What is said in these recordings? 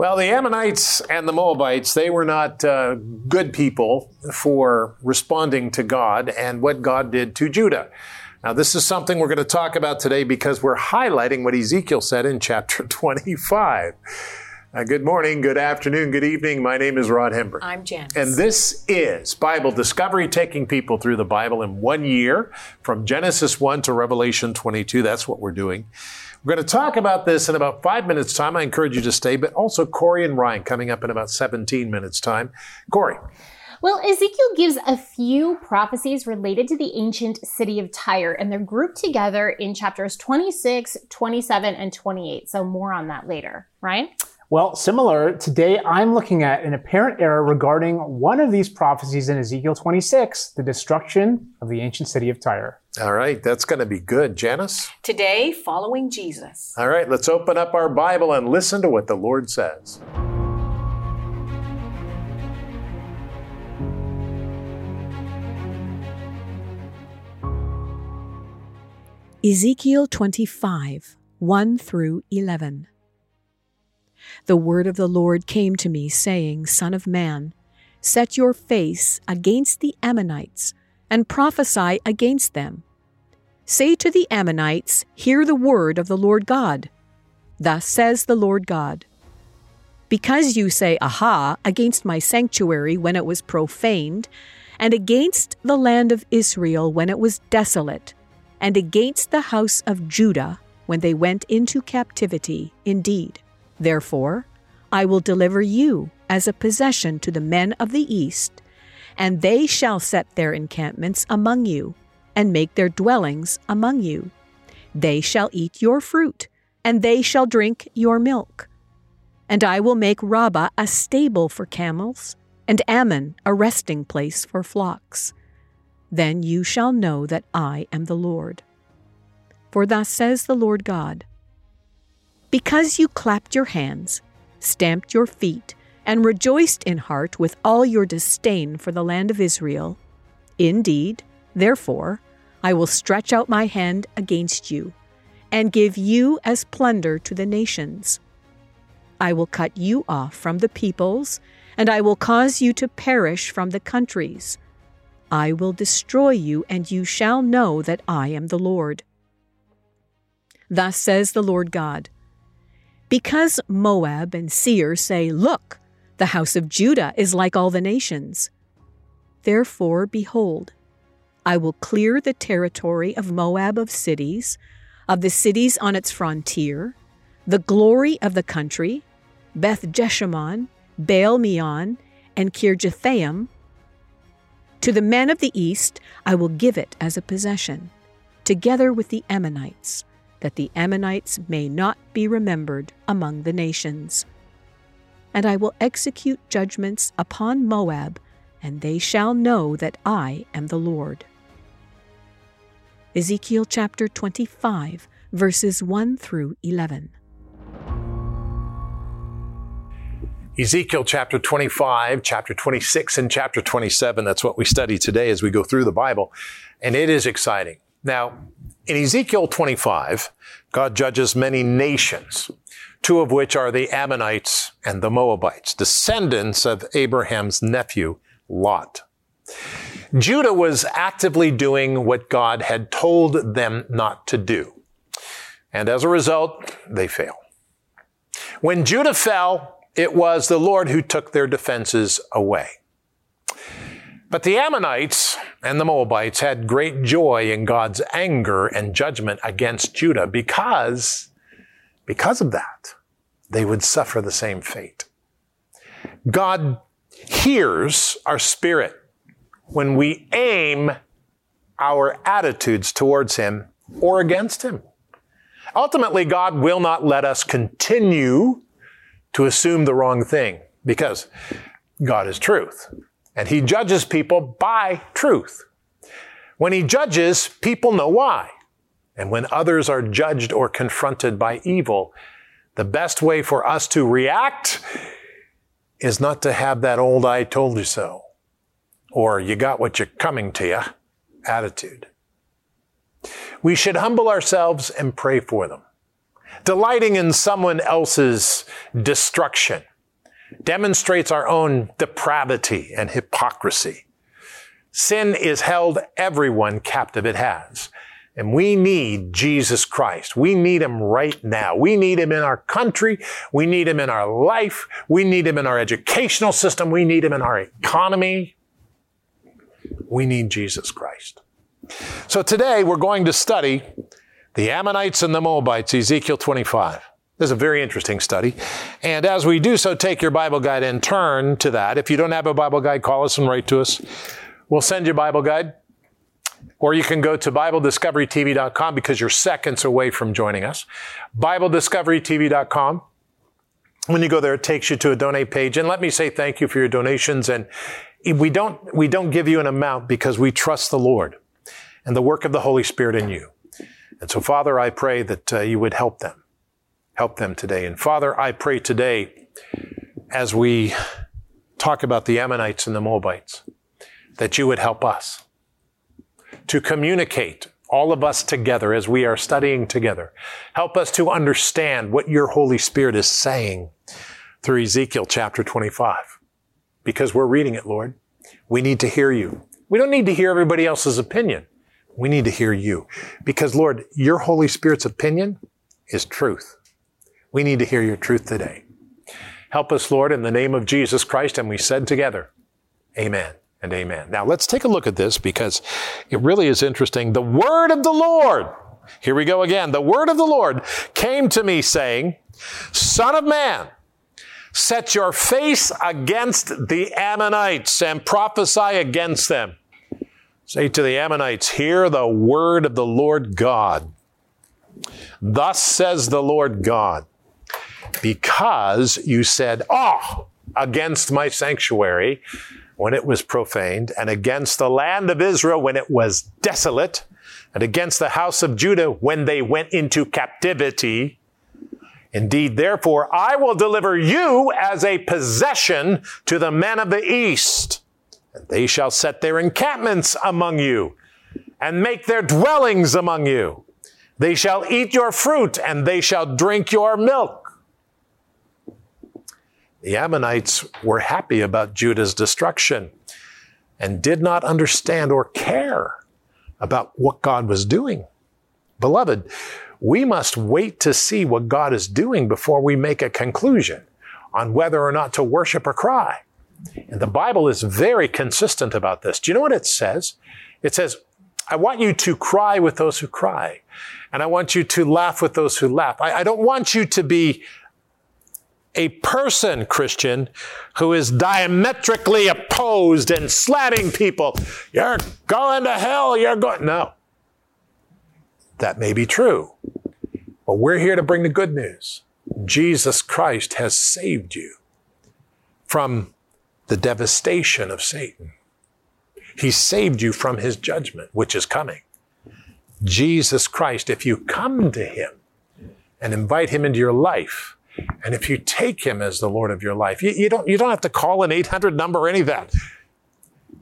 Well, the Ammonites and the Moabites, they were not uh, good people for responding to God and what God did to Judah. Now, this is something we're going to talk about today because we're highlighting what Ezekiel said in chapter 25. Uh, good morning, good afternoon, good evening. My name is Rod Hembree. I'm Janice. And this is Bible Discovery, taking people through the Bible in one year from Genesis 1 to Revelation 22. That's what we're doing. We're going to talk about this in about five minutes' time. I encourage you to stay, but also Corey and Ryan coming up in about 17 minutes' time. Corey. Well, Ezekiel gives a few prophecies related to the ancient city of Tyre, and they're grouped together in chapters 26, 27, and 28. So more on that later, right? Well, similar, today I'm looking at an apparent error regarding one of these prophecies in Ezekiel 26, the destruction of the ancient city of Tyre. All right, that's going to be good. Janice? Today, following Jesus. All right, let's open up our Bible and listen to what the Lord says. Ezekiel 25, 1 through 11. The word of the Lord came to me, saying, Son of man, set your face against the Ammonites, and prophesy against them. Say to the Ammonites, Hear the word of the Lord God. Thus says the Lord God. Because you say, Aha, against my sanctuary when it was profaned, and against the land of Israel when it was desolate, and against the house of Judah when they went into captivity, indeed. Therefore, I will deliver you as a possession to the men of the east, and they shall set their encampments among you, and make their dwellings among you. They shall eat your fruit, and they shall drink your milk. And I will make Rabbah a stable for camels, and Ammon a resting place for flocks. Then you shall know that I am the Lord. For thus says the Lord God Because you clapped your hands, stamped your feet, and rejoiced in heart with all your disdain for the land of Israel, indeed, therefore, I will stretch out my hand against you, and give you as plunder to the nations. I will cut you off from the peoples, and I will cause you to perish from the countries. I will destroy you, and you shall know that I am the Lord. Thus says the Lord God Because Moab and Seir say, Look, the house of Judah is like all the nations. Therefore, behold, I will clear the territory of Moab of cities, of the cities on its frontier, the glory of the country, Beth Jeshimoth, Baal Meon, and Kirjathaim. To the men of the east I will give it as a possession, together with the Ammonites, that the Ammonites may not be remembered among the nations. And I will execute judgments upon Moab, and they shall know that I am the Lord. Ezekiel chapter 25, verses 1 through 11. Ezekiel chapter 25, chapter 26, and chapter 27. That's what we study today as we go through the Bible. And it is exciting. Now, in Ezekiel 25, God judges many nations, two of which are the Ammonites and the Moabites, descendants of Abraham's nephew, Lot. Judah was actively doing what God had told them not to do. And as a result, they fail. When Judah fell, it was the Lord who took their defenses away. But the Ammonites and the Moabites had great joy in God's anger and judgment against Judah because, because of that, they would suffer the same fate. God hears our spirit when we aim our attitudes towards Him or against Him. Ultimately, God will not let us continue to assume the wrong thing because God is truth and he judges people by truth. When he judges, people know why. And when others are judged or confronted by evil, the best way for us to react is not to have that old I told you so or you got what you're coming to you attitude. We should humble ourselves and pray for them delighting in someone else's destruction demonstrates our own depravity and hypocrisy. Sin is held everyone captive it has. And we need Jesus Christ. We need him right now. We need him in our country. We need him in our life. We need him in our educational system. We need him in our economy. We need Jesus Christ. So today we're going to study the Ammonites and the Moabites, Ezekiel 25. This is a very interesting study. And as we do so, take your Bible guide and turn to that. If you don't have a Bible guide, call us and write to us. We'll send you a Bible guide. Or you can go to BibleDiscoveryTV.com because you're seconds away from joining us. BibleDiscoveryTV.com. When you go there, it takes you to a donate page. And let me say thank you for your donations. And we don't, we don't give you an amount because we trust the Lord and the work of the Holy Spirit in you. And so, Father, I pray that uh, you would help them. Help them today. And Father, I pray today as we talk about the Ammonites and the Moabites that you would help us to communicate all of us together as we are studying together. Help us to understand what your Holy Spirit is saying through Ezekiel chapter 25. Because we're reading it, Lord. We need to hear you. We don't need to hear everybody else's opinion. We need to hear you. Because, Lord, your Holy Spirit's opinion is truth. We need to hear your truth today. Help us, Lord, in the name of Jesus Christ. And we said together, Amen and amen. Now let's take a look at this because it really is interesting. The word of the Lord, here we go again. The word of the Lord came to me saying, Son of man, set your face against the Ammonites and prophesy against them. Say to the Ammonites, hear the word of the Lord God. Thus says the Lord God, because you said, Oh, against my sanctuary, when it was profaned, and against the land of Israel when it was desolate, and against the house of Judah when they went into captivity. Indeed, therefore, I will deliver you as a possession to the men of the east, and they shall set their encampments among you, and make their dwellings among you. They shall eat your fruit, and they shall drink your milk. The Ammonites were happy about Judah's destruction and did not understand or care about what God was doing. Beloved, we must wait to see what God is doing before we make a conclusion on whether or not to worship or cry. And the Bible is very consistent about this. Do you know what it says? It says, I want you to cry with those who cry, and I want you to laugh with those who laugh. I, I don't want you to be a person, Christian, who is diametrically opposed and slamming people. You're going to hell. You're going. No. That may be true. But we're here to bring the good news. Jesus Christ has saved you from the devastation of Satan. He saved you from his judgment, which is coming. Jesus Christ, if you come to him and invite him into your life, and if you take him as the Lord of your life, you, you, don't, you don't have to call an 800 number or any of that.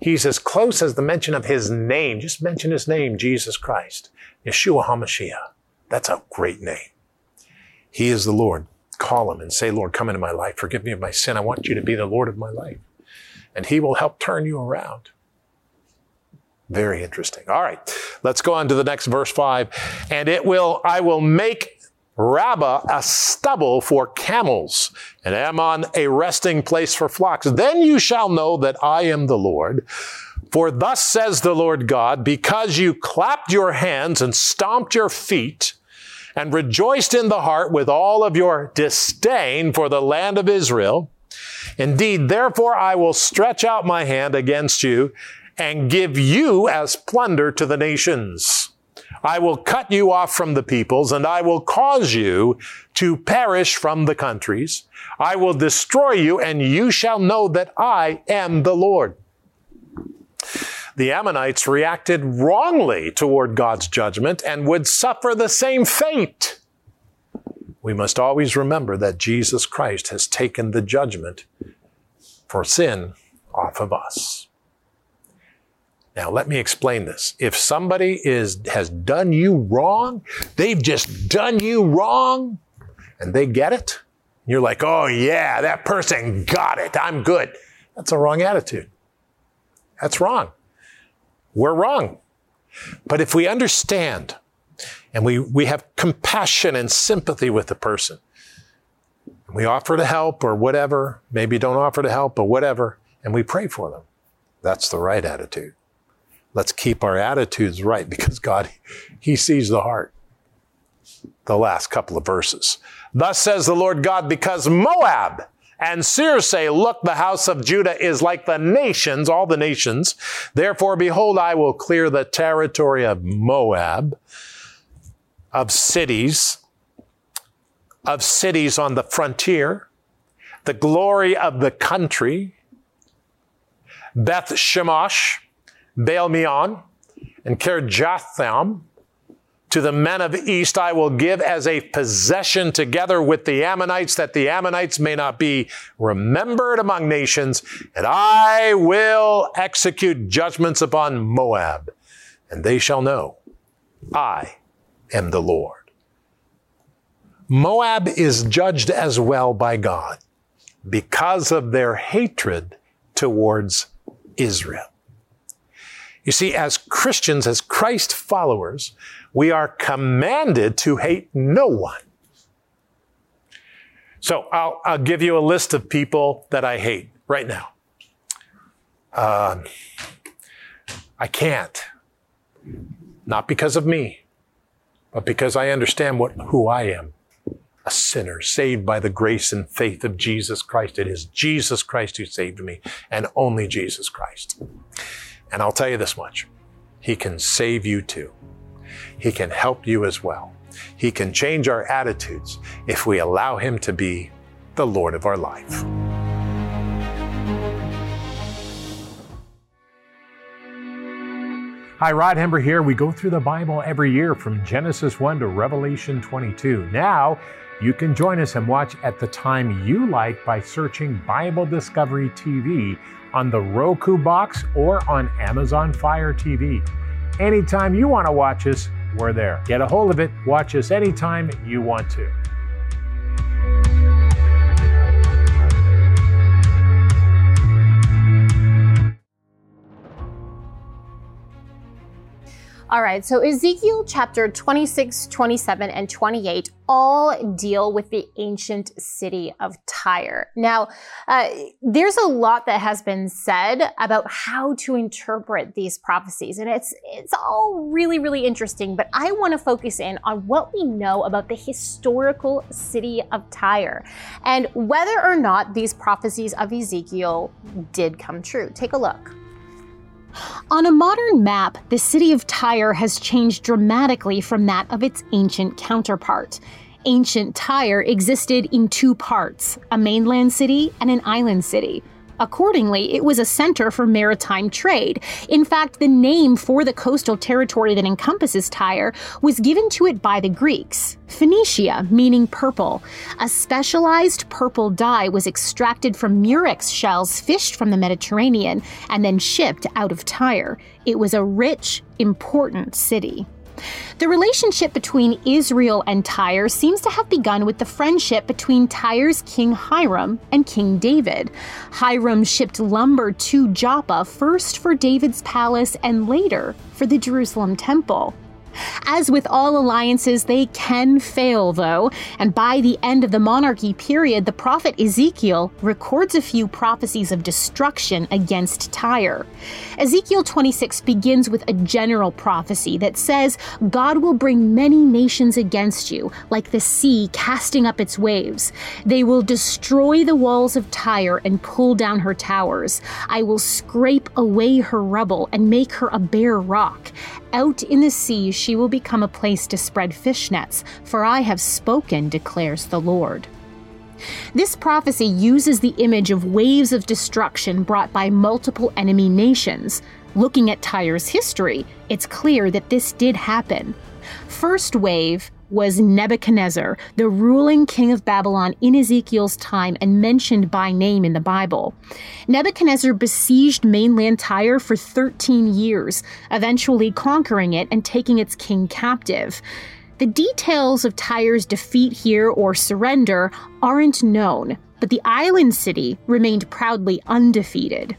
He's as close as the mention of his name. Just mention his name, Jesus Christ. Yeshua HaMashiach. That's a great name. He is the Lord. Call him and say, Lord, come into my life. Forgive me of my sin. I want you to be the Lord of my life. And he will help turn you around. Very interesting. All right. Let's go on to the next verse five. And it will, I will make Rabbah a stubble for camels, and Ammon a resting place for flocks. Then you shall know that I am the Lord. For thus says the Lord God, because you clapped your hands and stomped your feet, and rejoiced in the heart with all of your disdain for the land of Israel. Indeed, therefore I will stretch out my hand against you and give you as plunder to the nations. I will cut you off from the peoples, and I will cause you to perish from the countries. I will destroy you, and you shall know that I am the Lord. The Ammonites reacted wrongly toward God's judgment and would suffer the same fate. We must always remember that Jesus Christ has taken the judgment for sin off of us. Now, let me explain this. If somebody is, has done you wrong, they've just done you wrong, and they get it, You're like, oh yeah, that person got it. I'm good. That's a wrong attitude. That's wrong. We're wrong. But if we understand and we, we have compassion and sympathy with the person, we offer to help or whatever, maybe don't offer to help, but whatever, and we pray for them. That's the right attitude. Let's keep our attitudes right because God, He sees the heart. The last couple of verses. Thus says the Lord God, because Moab and Seir say, Look, the house of Judah is like the nations, all the nations. Therefore, behold, I will clear the territory of Moab, of cities, of cities on the frontier, the glory of the country, Beth Shemosh, Baal Meon, and Kirjatham. To the men of east I will give as a possession together with the Ammonites, that the Ammonites may not be remembered among nations, and I will execute judgments upon Moab, and they shall know I am the Lord. Moab is judged as well by God because of their hatred towards Israel. You see, as Christians, as Christ followers, we are commanded to hate no one. So I'll, I'll give you a list of people that I hate right now. Uh, I can't. Not because of me, but because I understand what, who I am a sinner saved by the grace and faith of Jesus Christ. It is Jesus Christ who saved me and only Jesus Christ. And I'll tell you this much. He can save you too. He can help you as well. He can change our attitudes if we allow Him to be the Lord of our life. Hi, Rod Hembree here. We go through the Bible every year from Genesis 1 to Revelation 22. Now, you can join us and watch at the time you like by searching Bible Discovery TV on the Roku box or on Amazon Fire TV. Anytime you want to watch us, we're there. Get a hold of it, watch us anytime you want to. All right, so Ezekiel chapter 26, 27, and 28 all deal with the ancient city of Tyre. Now, uh, there's a lot that has been said about how to interpret these prophecies, and it's it's all really, really interesting. But I want to focus in on what we know about the historical city of Tyre and whether or not these prophecies of Ezekiel did come true. Take a look. On a modern map, the city of Tyre has changed dramatically from that of its ancient counterpart. Ancient Tyre existed in two parts a mainland city and an island city. Accordingly, it was a center for maritime trade. In fact, the name for the coastal territory that encompasses Tyre was given to it by the Greeks. Phoenicia, meaning purple. A specialized purple dye was extracted from murex shells fished from the Mediterranean and then shipped out of Tyre. It was a rich, important city. The relationship between Israel and Tyre seems to have begun with the friendship between Tyre's King Hiram and King David. Hiram shipped lumber to Joppa first for David's palace and later for the Jerusalem temple. As with all alliances, they can fail, though, and by the end of the monarchy period, the prophet Ezekiel records a few prophecies of destruction against Tyre. Ezekiel 26 begins with a general prophecy that says, God will bring many nations against you, like the sea casting up its waves. They will destroy the walls of Tyre and pull down her towers. I will scrape away her rubble and make her a bare rock. Out in the sea she will become a place to spread fish nets, for I have spoken, declares the Lord. This prophecy uses the image of waves of destruction brought by multiple enemy nations. Looking at Tyre's history, it's clear that this did happen. First wave was Nebuchadnezzar, the ruling king of Babylon in Ezekiel's time and mentioned by name in the Bible. Nebuchadnezzar besieged mainland Tyre for 13 years, eventually conquering it and taking its king captive. The details of Tyre's defeat here or surrender aren't known, but the island city remained proudly undefeated.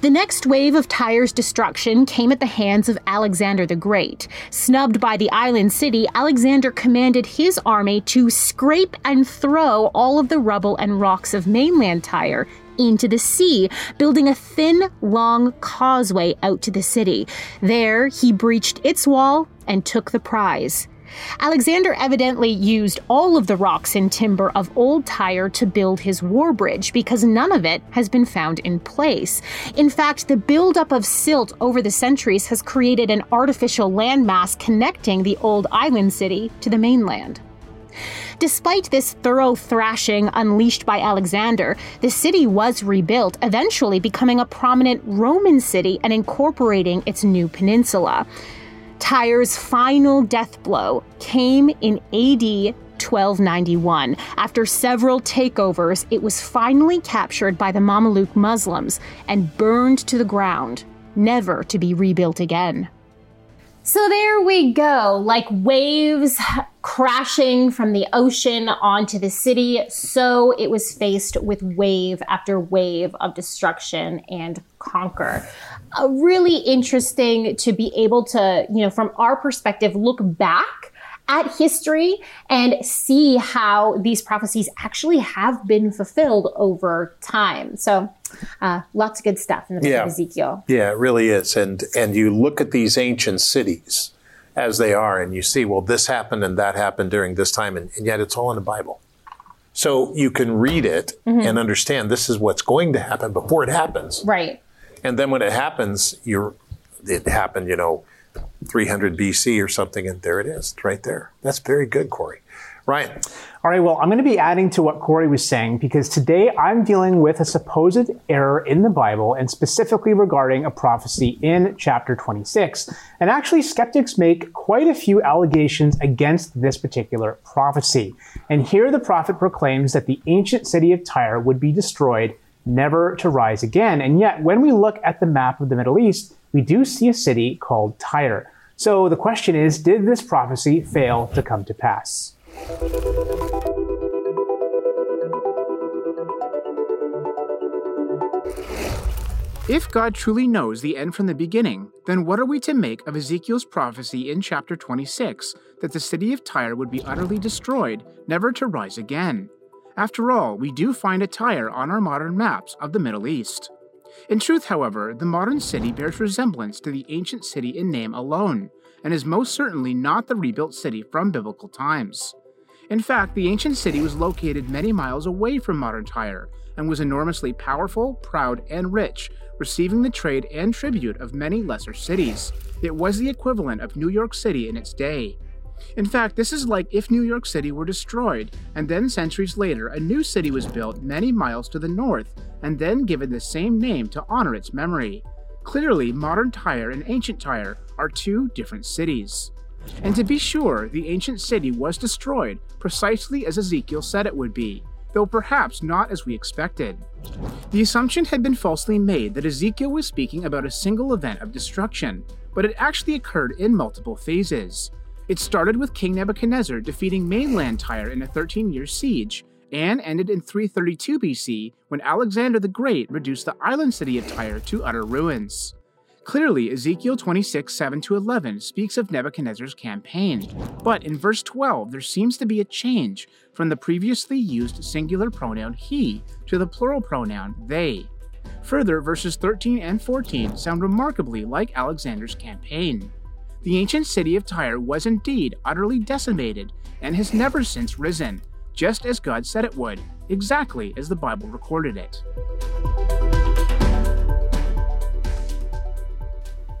The next wave of Tyre's destruction came at the hands of Alexander the Great. Snubbed by the island city, Alexander commanded his army to scrape and throw all of the rubble and rocks of mainland Tyre into the sea, building a thin, long causeway out to the city. There, he breached its wall and took the prize. Alexander evidently used all of the rocks and timber of Old Tyre to build his war bridge because none of it has been found in place. In fact, the buildup of silt over the centuries has created an artificial landmass connecting the old island city to the mainland. Despite this thorough thrashing unleashed by Alexander, the city was rebuilt, eventually becoming a prominent Roman city and incorporating its new peninsula. Tyre's final death blow came in AD 1291. After several takeovers, it was finally captured by the Mamluk Muslims and burned to the ground, never to be rebuilt again. So there we go, like waves crashing from the ocean onto the city. So it was faced with wave after wave of destruction and conquer. Really interesting to be able to, you know, from our perspective, look back at history and see how these prophecies actually have been fulfilled over time. So, uh, lots of good stuff in the book Yeah. of Ezekiel. Yeah, it really is. And and you look at these ancient cities as they are, and you see, well, this happened and that happened during this time, and, and yet it's all in the Bible. So you can read it and understand this is what's going to happen before it happens. Right. And then when it happens, you're it happened, you know, 300 BC or something, and there it is, right there. That's very good, Corey. Ryan, All right, well, I'm going to be adding to what Corey was saying because today I'm dealing with a supposed error in the Bible and specifically regarding a prophecy in chapter 26. And actually, skeptics make quite a few allegations against this particular prophecy. And here the prophet proclaims that the ancient city of Tyre would be destroyed, never to rise again. And yet, when we look at the map of the Middle East, we do see a city called Tyre. So the question is did this prophecy fail to come to pass? If God truly knows the end from the beginning, then what are we to make of Ezekiel's prophecy in chapter 26 that the city of Tyre would be utterly destroyed, never to rise again? After all, we do find a Tyre on our modern maps of the Middle East. In truth, however, the modern city bears resemblance to the ancient city in name alone, and is most certainly not the rebuilt city from biblical times. In fact, the ancient city was located many miles away from modern Tyre and was enormously powerful, proud, and rich, receiving the trade and tribute of many lesser cities. It was the equivalent of New York City in its day. In fact, this is like if New York City were destroyed, and then centuries later, a new city was built many miles to the north, and then given the same name to honor its memory. Clearly, modern Tyre and ancient Tyre are two different cities. And to be sure, the ancient city was destroyed precisely as Ezekiel said it would be, though perhaps not as we expected. The assumption had been falsely made that Ezekiel was speaking about a single event of destruction, but it actually occurred in multiple phases. It started with King Nebuchadnezzar defeating mainland Tyre in a 13 year siege, and ended in 332 BC when Alexander the Great reduced the island city of Tyre to utter ruins. Clearly, Ezekiel 26, 7 to 11 speaks of Nebuchadnezzar's campaign, but in verse 12 there seems to be a change from the previously used singular pronoun he to the plural pronoun they. Further, verses 13 and 14 sound remarkably like Alexander's campaign. The ancient city of Tyre was indeed utterly decimated and has never since risen, just as God said it would, exactly as the Bible recorded it.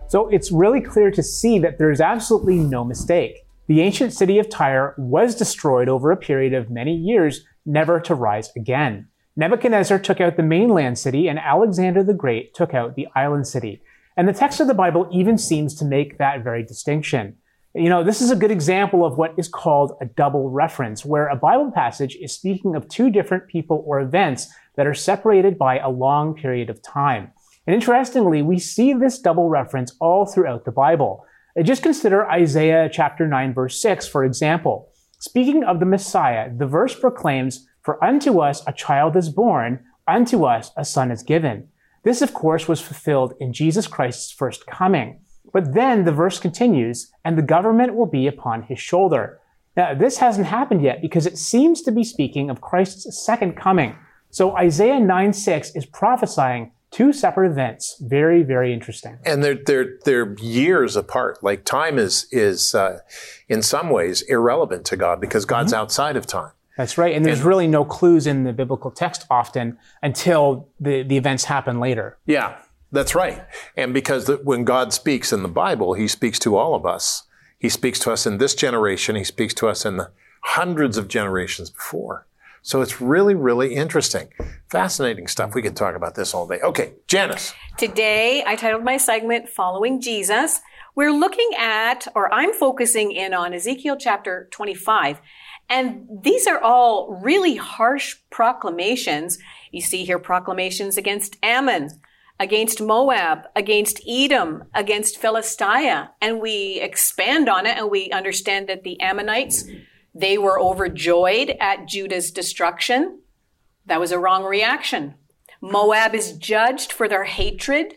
So it's really clear to see that there's absolutely no mistake. The ancient city of Tyre was destroyed over a period of many years, never to rise again. Nebuchadnezzar took out the mainland city, and Alexander the Great took out the island city. And the text of the Bible even seems to make that very distinction. You know, this is a good example of what is called a double reference, where a Bible passage is speaking of two different people or events that are separated by a long period of time. And interestingly, we see this double reference all throughout the Bible. Uh, just consider Isaiah chapter 9, verse 6, for example. Speaking of the Messiah, the verse proclaims, For unto us a child is born, unto us a son is given. This, of course, was fulfilled in Jesus Christ's first coming. But then the verse continues, and the government will be upon his shoulder. Now, this hasn't happened yet because it seems to be speaking of Christ's second coming. So Isaiah 9 6 is prophesying two separate events. Very, very interesting. And they're they're they're years apart. Like time is is uh, in some ways irrelevant to God because God's mm-hmm. outside of time. That's right. And there's and, really no clues in the biblical text often until the, the events happen later. Yeah, that's right. And because the, when God speaks in the Bible, he speaks to all of us. He speaks to us in this generation. He speaks to us in the hundreds of generations before. So it's really, really interesting. Fascinating stuff. We could talk about this all day. Okay, Janice. Today, I titled my segment Following Jesus. We're looking at, or I'm focusing in on Ezekiel chapter 25. And these are all really harsh proclamations. You see here proclamations against Ammon, against Moab, against Edom, against Philistia. And we expand on it and we understand that the Ammonites, they were overjoyed at Judah's destruction. That was a wrong reaction. Moab is judged for their hatred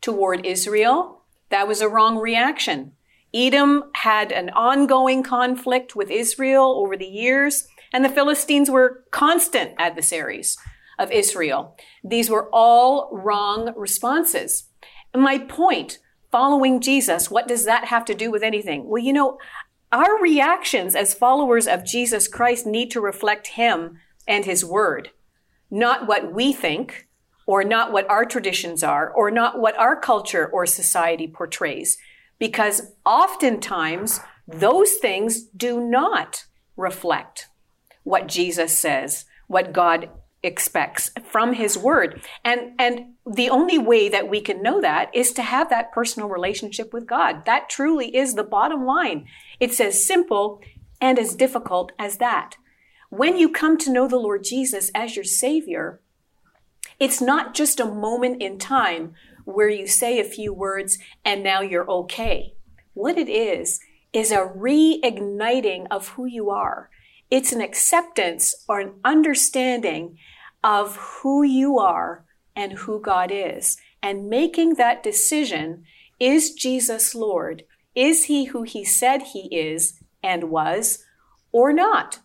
toward Israel. That was a wrong reaction. Edom had an ongoing conflict with Israel over the years, and the Philistines were constant adversaries of Israel. These were all wrong responses. My point, following Jesus, what does that have to do with anything? Well, you know, our reactions as followers of Jesus Christ need to reflect Him and His Word, not what we think, or not what our traditions are, or not what our culture or society portrays. Because oftentimes, those things do not reflect what Jesus says, what God expects from his word. And, and the only way that we can know that is to have that personal relationship with God. That truly is the bottom line. It's as simple and as difficult as that. When you come to know the Lord Jesus as your savior, it's not just a moment in time where you say a few words and now you're okay. What it is, is a reigniting of who you are. It's an acceptance or an understanding of who you are and who God is, and making that decision is Jesus Lord? Is he who he said he is and was, or not?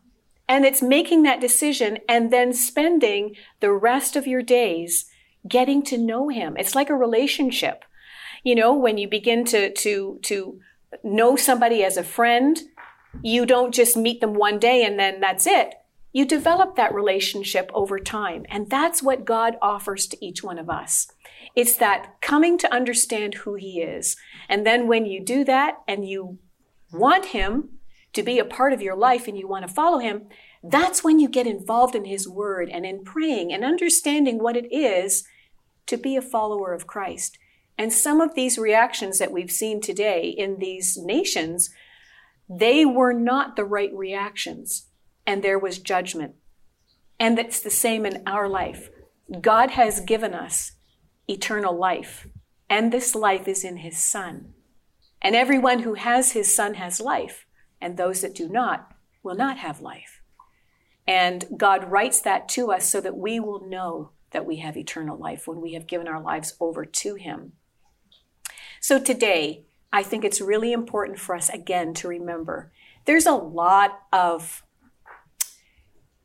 And it's making that decision and then spending the rest of your days getting to know him. It's like a relationship. You know, when you begin to, to, to know somebody as a friend, you don't just meet them one day and then that's it you develop that relationship over time. And that's what God offers to each one of us. It's that coming to understand who He is. And then when you do that and you want Him to be a part of your life and you want to follow Him, that's when you get involved in His Word and in praying and understanding what it is to be a follower of Christ. And some of these reactions that we've seen today in these nations, they were not the right reactions and there was judgment. And that's the same in our life. God has given us eternal life, and this life is in His Son. And everyone who has His Son has life, and those that do not will not have life. And God writes that to us so that we will know that we have eternal life when we have given our lives over to Him. So today, I think it's really important for us again to remember there's a lot of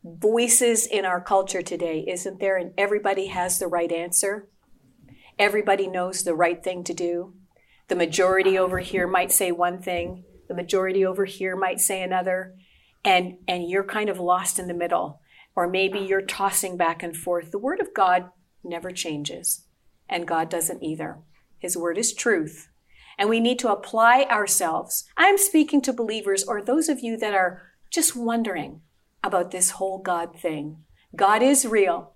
voices in our culture today, isn't there? And everybody has the right answer. Everybody knows the right thing to do. The majority over here might say one thing, the majority over here might say another, and, and you're kind of lost in the middle. Or maybe you're tossing back and forth. The Word of God never changes, and God doesn't either. His Word is truth. And we need to apply ourselves. I'm speaking to believers or those of you that are just wondering, about this whole God thing. God is real.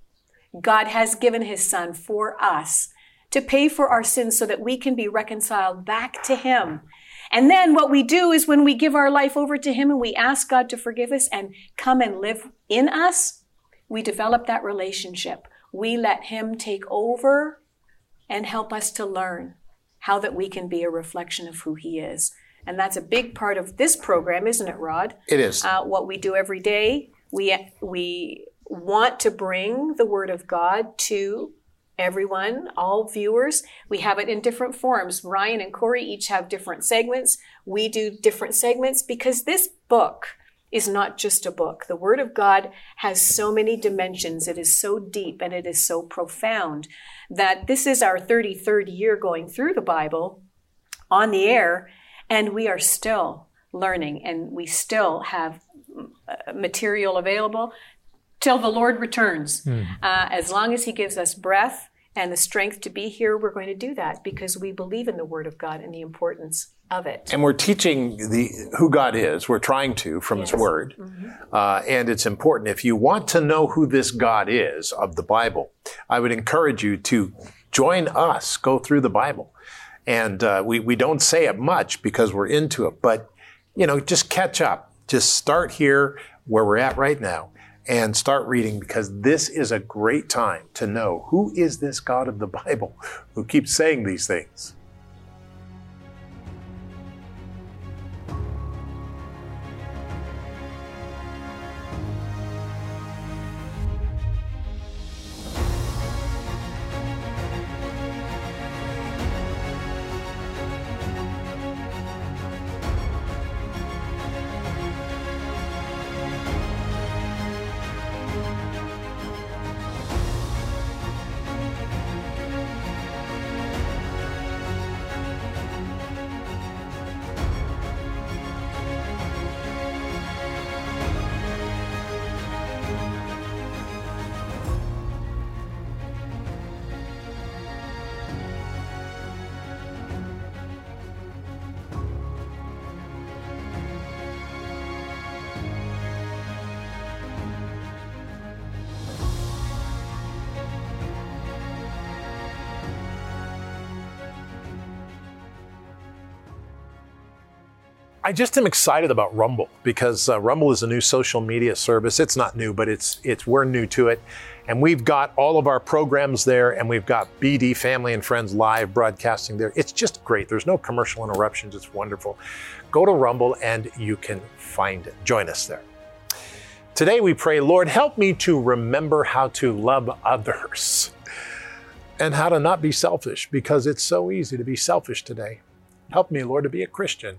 God has given his son for us to pay for our sins so that we can be reconciled back to him. And then what we do is when we give our life over to him and we ask God to forgive us and come and live in us, we develop that relationship. We let him take over and help us to learn how that we can be a reflection of who He is. And that's a big part of this program, isn't it, Rod? It is. Uh, what we do every day, we we want to bring the Word of God to everyone, all viewers. We have it in different forms. Ryan and Corey each have different segments. We do different segments because this book is not just a book. The Word of God has so many dimensions. It is so deep and it is so profound that this is our 33rd year going through the Bible on the air, and we are still learning and we still have uh, material available till the Lord returns. Mm. Uh, as long as He gives us breath and the strength to be here, we're going to do that because we believe in the Word of God and the importance of it. And we're teaching the who God is. We're trying to from yes. His Word, mm-hmm. uh, and it's important. If you want to know who this God is of the Bible, I would encourage you to join us. Go through the Bible, and uh, we we don't say it much because we're into it, but you know, just catch up. Just start here where we're at right now and start reading because this is a great time to know who is this God of the Bible who keeps saying these things. I just am excited about Rumble because uh, Rumble is a new social media service. It's not new, but it's it's we're new to it, and we've got all of our programs there, and we've got BD Family and Friends live broadcasting there. It's just great. There's no commercial interruptions. It's wonderful. Go to Rumble and you can find it. Join us there. Today we pray, Lord, help me to remember how to love others and how to not be selfish because it's so easy to be selfish today. Help me, Lord, to be a Christian